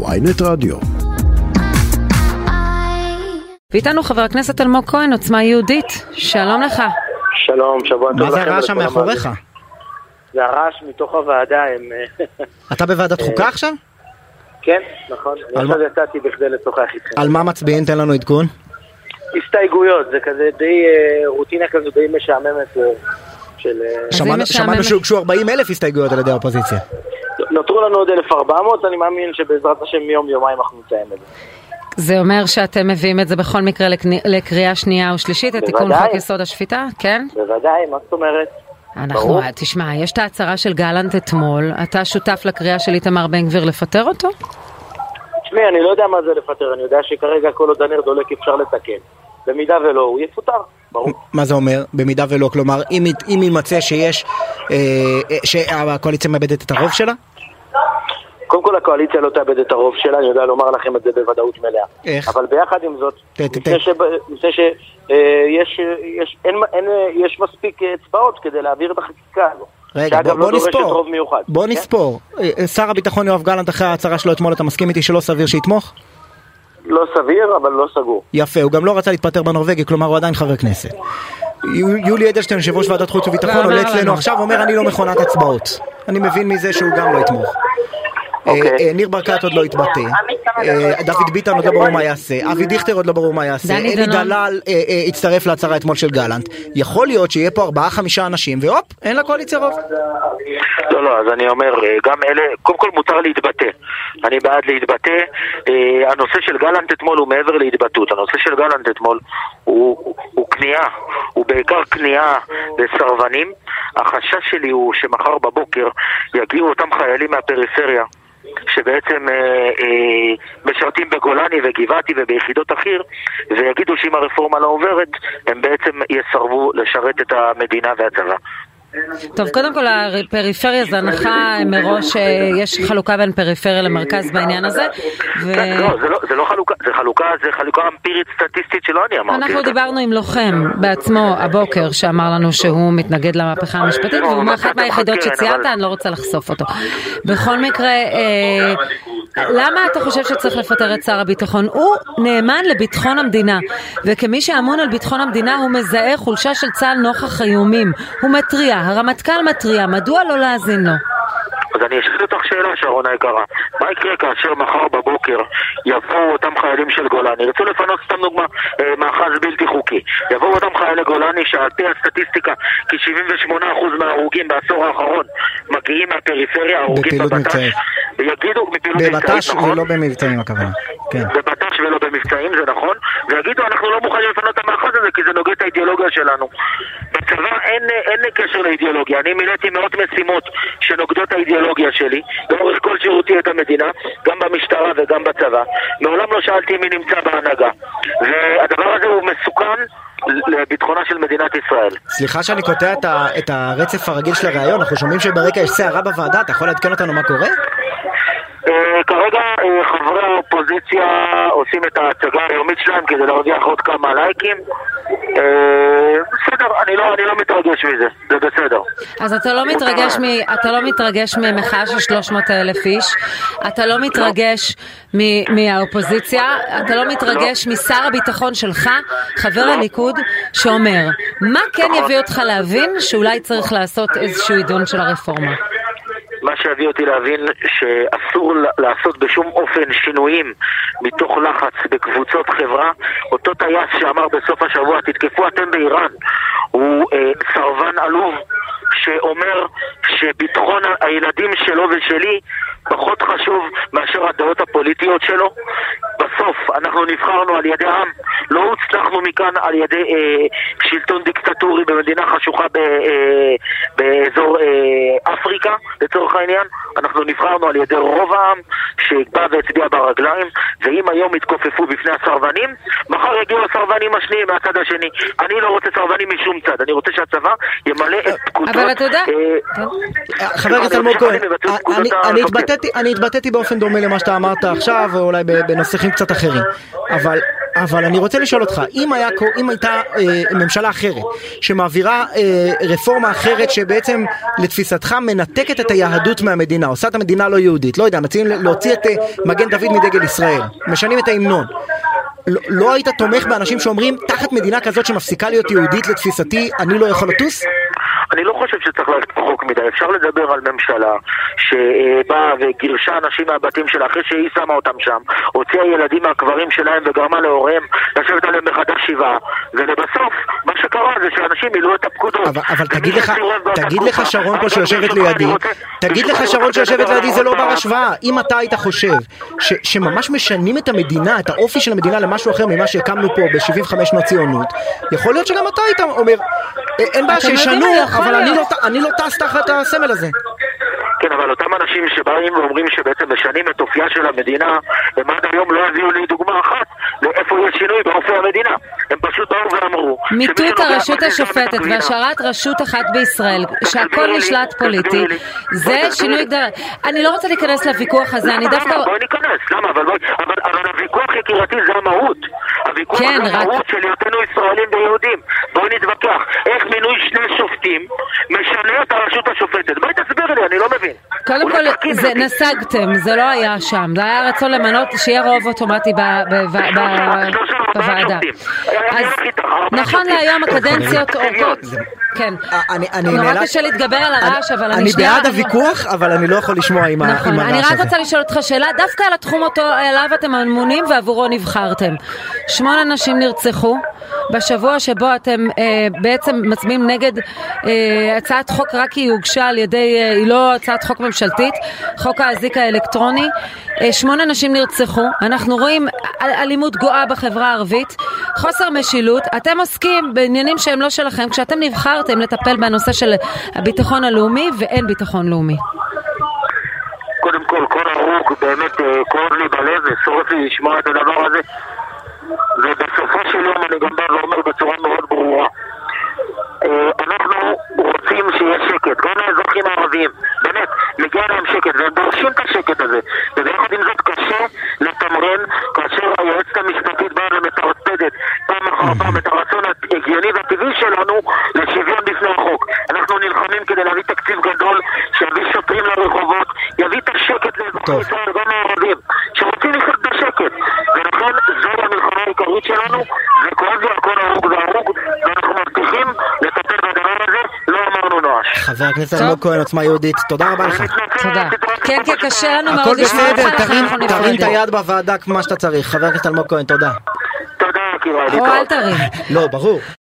ויינט רדיו. ואיתנו חבר הכנסת אלמוג כהן, עוצמה יהודית, שלום לך. שלום, שבוע טוב לכם. מה זה הרעש שם ולכל מאחוריך? המאזינים. זה הרעש מתוך הוועדה, הם... אתה בוועדת חוקה עכשיו? כן, נכון. אני מה- עכשיו יצאתי בכדי לשוחח איתכם. על מה מצביעים? תן לנו עדכון. הסתייגויות, זה כזה די אה, רוטינה כזו די אה, של... אה, משעממת. שמענו שהוגשו 40 אלף הסתייגויות על ידי האופוזיציה. נותרו לנו עוד 1,400, אני מאמין שבעזרת השם מיום יומיים אנחנו נסיים את זה. זה אומר שאתם מביאים את זה בכל מקרה לקני- לקריאה שנייה ושלישית, את תיקון. חוק יסוד השפיטה, כן? בוודאי, מה זאת אומרת? אנחנו, ברור. תשמע, יש את ההצהרה של גלנט אתמול, אתה שותף לקריאה של איתמר בן גביר לפטר אותו? תשמעי, אני לא יודע מה זה לפטר, אני יודע שכרגע כל עוד הנר דולק אפשר לתקן. במידה ולא, הוא יפוטר, ברור. מה זה אומר? במידה ולא, כלומר, אם אם יימצא שיש, אה, אה, שהקואליציה מאבדת את הרוב שלה? קודם כל הקואליציה לא תאבד את הרוב שלה, אני יודע לומר לכם את זה בוודאות מלאה. איך? אבל ביחד עם זאת, מפני שיש אין, יש מספיק אצבעות כדי להעביר את החקיקה הזו. רגע, בוא, בוא לא נספור. רוב מיוחד. בוא כן? נספור. אה, אה, שר הביטחון יואב גלנט אחרי ההצהרה שלו אתמול, אתה מסכים איתי שלא סביר שיתמוך? לא סביר, אבל לא סגור. יפה, הוא גם לא רצה להתפטר בנורבגי, כלומר הוא עדיין חבר כנסת. יו- יולי אדלשטיין, יושב ראש ועדת חוץ וביטחון, לא עולה אמר אצלנו לנו. עכשיו, אומר אני לא מכונת הצבעות. אני מבין מזה שהוא גם לא יתמוך. אוקיי. אה, אה, ניר ברקת עוד לא התבטא, אה, דוד ביטן עוד לא ברור מה יעשה, אבי דיכטר עוד לא ברור מה יעשה, אלי. דלל אה, אה, הצטרף להצהרה אתמול של גלנט. יכול להיות שיהיה פה ארבעה חמישה אנשים, והופ, אין לקואליציה רוב. לא, לא, אז אני אומר, אה, גם אלה, קודם כל מותר להתבטא. אני בעד להתבטא. אה, הנושא של גלנט אתמול הוא מעבר להתבטאות. הנושא של גלנט אתמול הוא כניעה, הוא בעיקר כניעה לסרבנים. החשש שלי הוא שמחר בבוקר יגיעו אותם חיילים מהפריפריה. שבעצם אה, אה, משרתים בגולני וגבעתי וביחידות החי"ר ויגידו שאם הרפורמה לא עוברת הם בעצם יסרבו לשרת את המדינה והצבא. טוב, קודם כל הפריפריה זה הנחה מראש, אה, יש חלוקה בין פריפריה למרכז בעניין הזה, ו... כן, לא, זה לא, זה לא חלוקה, זה חלוקה, זה חלוקה אמפירית סטטיסטית שלא אני אמרתי. אנחנו. דיברנו עם לוחם בעצמו הבוקר שאמר לנו שהוא מתנגד למהפכה המשפטית לא, והוא מאחת אתה מהיחידות מחכה, שציינת, אני לא רוצה לחשוף אותו. בכל מקרה, אה, למה אתה חושב שצריך לפטר את שר הביטחון? הוא נאמן לביטחון המדינה, וכמי שאמון על ביטחון המדינה הוא מזהה חולשה של צה"ל נוכח האיומים. הוא מתריע, הרמטכ"ל מתריע, מדוע לא להאזין לו? אז אני אשאל אותך שאלה, שרון היקרה. מה יקרה כאשר מחר בבוקר יבואו אותם חיילים של גולני, ירצו לפנות סתם דוגמה, אה, מאחז בלתי חוקי. יבואו אותם חיילי גולני שעל פי הסטטיסטיקה, כ-78% מההרוגים בעשור האחרון מגיעים מהפריפריה, הרוגים בבט"ש. יגידו, בפעילות בבט"ש מבצעית, נכון? ולא במבצעים הכוונה. כן. בבט"ש ולא במבצעים, זה נכון, ויגידו אנחנו לא מוכנים לפנות את המאחז הזה כי זה נוגד את האידיאולוגיה שלנו. בצבא אין, אין קשר לאידיאולוגיה, אני מילאתי מאות משימות שנוגדות את האידיאולוגיה שלי, לאורך כל שירותי את המדינה, גם במשטרה וגם בצבא. מעולם לא שאלתי מי נמצא בהנהגה. והדבר הזה הוא מסוכן לביטחונה של מדינת ישראל. סליחה שאני קוטע את ה- את הרצף הרגיל של הראיון, אנחנו שומעים שברקע יש סערה בוועדה, אתה יכול לעדכן אותנו מה קורה? כרגע אה, חברי האופוזיציה עושים את ההצגה היומית שלהם כדי להרוויח עוד כמה לייקים. אה, בסדר, אני לא, אני לא מתרגש מזה, זה בסדר. אז אתה לא מתרגש, מ, אתה לא מתרגש ממחאה של 300 אלף איש, אתה לא מתרגש מ, מהאופוזיציה, אתה לא מתרגש משר הביטחון שלך, חבר הליכוד, שאומר, מה כן יביא אותך להבין שאולי צריך לעשות איזשהו עידון של הרפורמה? מה שהביא אותי להבין שאסור לעשות בשום אופן שינויים מתוך לחץ בקבוצות חברה. אותו טייס שאמר בסוף השבוע, תתקפו אתם באיראן, הוא אה, סרבן עלוב שאומר שביטחון הילדים שלו ושלי פחות חשוב מאשר הדעות הפוליטיות שלו. בסוף אנחנו נבחרנו על ידי העם, לא הוצלחנו מכאן על ידי אה, שלטון דיקטטורי במדינה חשוכה ב, אה, באזור אה, אפריקה, לצורך העניין. אנחנו נבחרנו על ידי רוב העם שבא והצביע ברגליים, ואם היום יתכופפו בפני הסרבנים, מחר יגיעו הסרבנים השניים מהצד השני. אני לא רוצה סרבנים משום צד, אני רוצה שהצבא ימלא את פקודות... אבל אתה יודע, אה, כן. חבר הכנסת אלמוג כהן, פקודות אני- התבטאתי- באופן דומה למה שאתה אמרת עכשיו, או אולי בנוסחים קצת אחרים. אבל אבל אני רוצה לשאול אותך, אם, היה, אם הייתה אה, ממשלה אחרת שמעבירה אה, רפורמה אחרת שבעצם לתפיסתך מנתקת את היהדות מהמדינה, עושה את המדינה לא יהודית, לא יודע, מציעים להוציא את אה, מגן דוד מדגל ישראל, משנים את ההמנון. לא, לא היית תומך באנשים שאומרים, תחת מדינה כזאת שמפסיקה להיות יהודית לתפיסתי, אני לא יכול לטוס? לא חושב שצריך ללכת רחוק מדי, אפשר לדבר על ממשלה שבאה וגירשה אנשים מהבתים שלה אחרי שהיא שמה אותם שם, הוציאה ילדים מהקברים שלהם וגרמה להוריהם לשבת עליהם בחדש שבעה, ולבסוף, מה שקרה זה שאנשים מילאו את הפקודות. אבל, אבל תגיד לך, תגיד לך שרון פה שיושבת לידי, תגיד לך שרון שיושבת לידי זה לא בר השוואה. אם אתה היית חושב ש, שממש משנים את המדינה, את האופי של המדינה למשהו אחר ממה שהקמנו פה ב-75 שנות ציונות, יכול להיות שגם אתה היית אומר, אין בעיה שישנו, אבל אני לא, אני לא טס תחת הסמל הזה. כן, אבל אותם אנשים שבאים ואומרים שבעצם משנים את אופייה של המדינה, הם עד היום לא הביאו לי דוגמה אחת לאיפה יש שינוי באופי המדינה. הם פשוט באו ואמרו... מיטוט הרשות השופטת והשארת רשות אחת בישראל, שהכל נשלט פוליטי, זה שינוי גדול. אני לא רוצה להיכנס לוויכוח הזה, אני דווקא... בואי ניכנס, למה? אבל הוויכוח יקירתי זה המהות. הוויכוח כן, זה המהות של היותנו ישראלים ויהודים. בואי נתווכח. איך מינוי שני שופטים משנה את הרשות השופטת? בואי תסביר לי, אני לא מבין. קודם כל, זה נסגתם, זה לא היה שם. זה היה רצון למנות שיהיה רוב אוטומטי בוועדה. אז נכון להיום הקדנציות אורכות. כן. נורא קשה להתגבר על הרעש, אבל אני אני בעד הוויכוח, אבל אני לא יכול לשמוע עם הרעש הזה. נכון, אני רק רוצה לשאול אותך שאלה, דווקא על התחום אותו אליו אתם אמונים ועבורו נבחרתם. שמונה נשים נרצחו. בשבוע שבו אתם אה, בעצם מצביעים נגד אה, הצעת חוק רק היא הוגשה על ידי, אה, היא לא הצעת חוק ממשלתית, חוק האזיק האלקטרוני, אה, שמונה נשים נרצחו, אנחנו רואים אלימות גואה בחברה הערבית, חוסר משילות, אתם עוסקים בעניינים שהם לא שלכם, כשאתם נבחרתם לטפל בנושא של הביטחון הלאומי ואין ביטחון לאומי. קודם כל, כל הרוג באמת כואב לי בלב ושורף לי לשמוע את הדבר הזה ובסופו של יום אני גם בא ואומר בצורה מאוד ברורה אנחנו רוצים שיהיה שקט, גם לאזרחים הערביים, באמת, מגיע להם שקט, והם דורשים את השקט הזה. וביחד עם זאת קשה לתמרן כאשר היועצת המשפטית באה ומטרפדת פעם אחר פעם את הרצון ההגיוני והטבעי שלנו לשוויון בפני החוק. אנחנו נלחמים כדי להביא תקציב גדול שיביא שוטרים לרחובות, יביא את השקט לאזרחי ישראל, גם הערבים חבר הכנסת אלמוג כהן, עוצמה יהודית, תודה רבה לך. תודה. כן, כן, קשה לנו מאוד לשמוע אותך, בסדר, לכן תרים אנחנו תרים את נפרדים. היד בוועדה כמו שאתה צריך. חבר הכנסת אלמוג כהן, תודה. תודה יקירה, או אל תרים. לא, ברור.